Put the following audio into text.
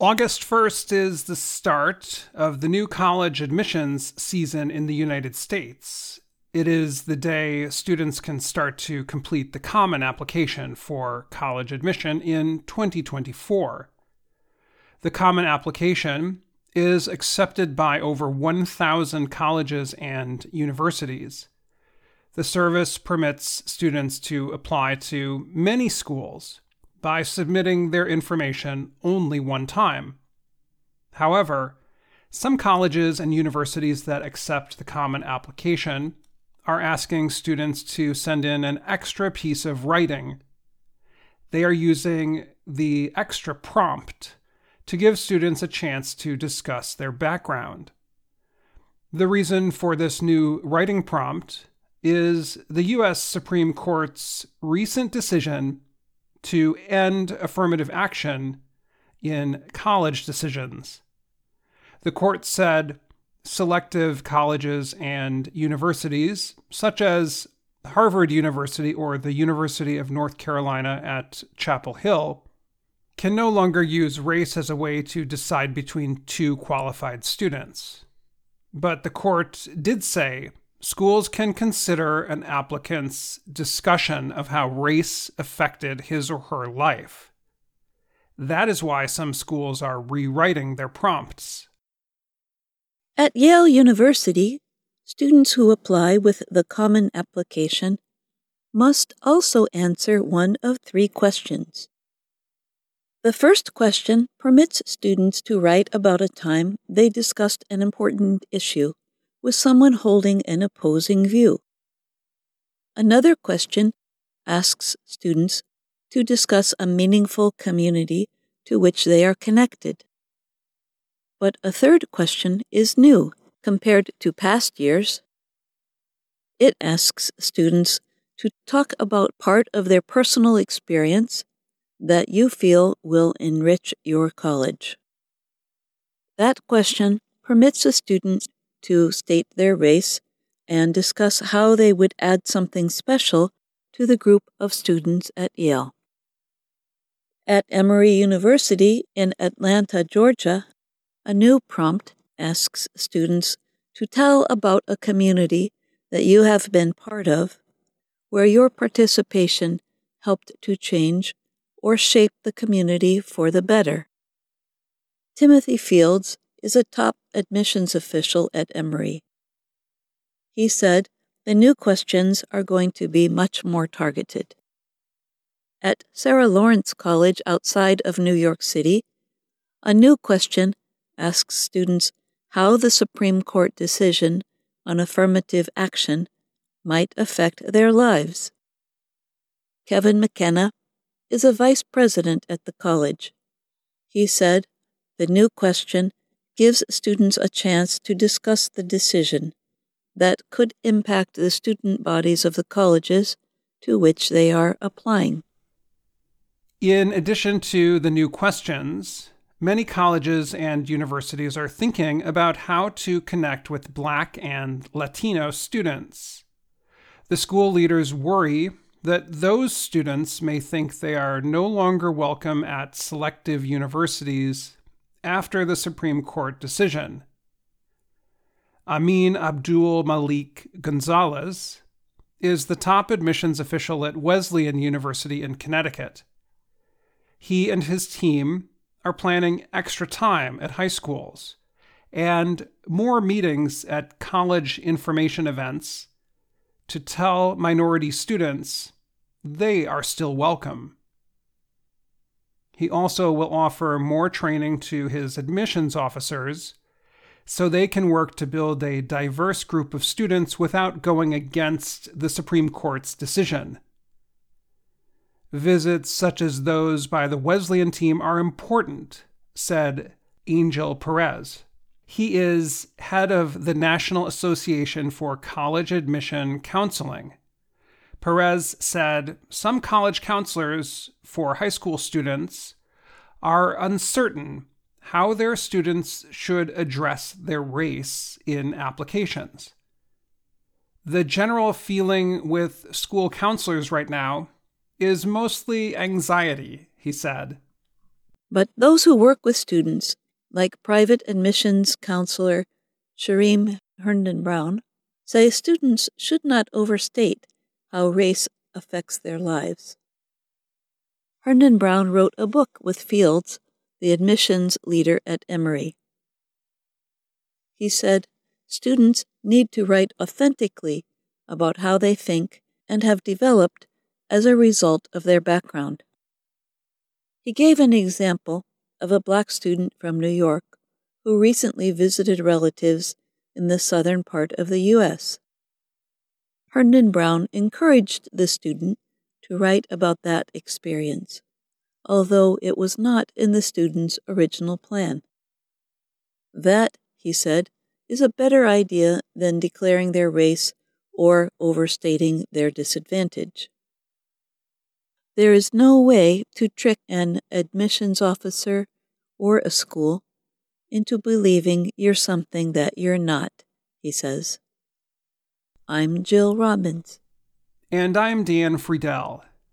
August 1st is the start of the new college admissions season in the United States. It is the day students can start to complete the common application for college admission in 2024. The common application is accepted by over 1,000 colleges and universities. The service permits students to apply to many schools by submitting their information only one time. However, some colleges and universities that accept the common application are asking students to send in an extra piece of writing. They are using the extra prompt to give students a chance to discuss their background. The reason for this new writing prompt is the U.S. Supreme Court's recent decision to end affirmative action in college decisions. The court said selective colleges and universities, such as Harvard University or the University of North Carolina at Chapel Hill, can no longer use race as a way to decide between two qualified students. But the court did say schools can consider an applicant's discussion of how race affected his or her life. That is why some schools are rewriting their prompts. At Yale University, students who apply with the Common Application must also answer one of three questions. The first question permits students to write about a time they discussed an important issue with someone holding an opposing view. Another question asks students to discuss a meaningful community to which they are connected. But a third question is new compared to past years. It asks students to talk about part of their personal experience that you feel will enrich your college. That question permits a student to state their race and discuss how they would add something special to the group of students at Yale. At Emory University in Atlanta, Georgia, a new prompt asks students to tell about a community that you have been part of, where your participation helped to change or shape the community for the better. Timothy Fields is a top admissions official at Emory. He said the new questions are going to be much more targeted. At Sarah Lawrence College outside of New York City, a new question asks students how the Supreme Court decision on affirmative action might affect their lives. Kevin McKenna is a vice president at the college. He said the new question gives students a chance to discuss the decision that could impact the student bodies of the colleges to which they are applying. In addition to the new questions, many colleges and universities are thinking about how to connect with Black and Latino students. The school leaders worry that those students may think they are no longer welcome at selective universities after the Supreme Court decision. Amin Abdul Malik Gonzalez is the top admissions official at Wesleyan University in Connecticut. He and his team are planning extra time at high schools and more meetings at college information events to tell minority students they are still welcome. He also will offer more training to his admissions officers so they can work to build a diverse group of students without going against the Supreme Court's decision. Visits such as those by the Wesleyan team are important, said Angel Perez. He is head of the National Association for College Admission Counseling. Perez said some college counselors for high school students are uncertain how their students should address their race in applications. The general feeling with school counselors right now is mostly anxiety, he said. But those who work with students, like private admissions counselor Shereem Herndon Brown, say students should not overstate how race affects their lives. Herndon Brown wrote a book with Fields, the admissions leader at Emory. He said, Students need to write authentically about how they think and have developed as a result of their background. He gave an example of a black student from New York who recently visited relatives in the southern part of the U.S. Herndon Brown encouraged the student to write about that experience, although it was not in the student's original plan. That, he said, is a better idea than declaring their race or overstating their disadvantage. There is no way to trick an admissions officer or a school into believing you're something that you're not, he says. I'm Jill Robbins. And I'm Dan Friedell.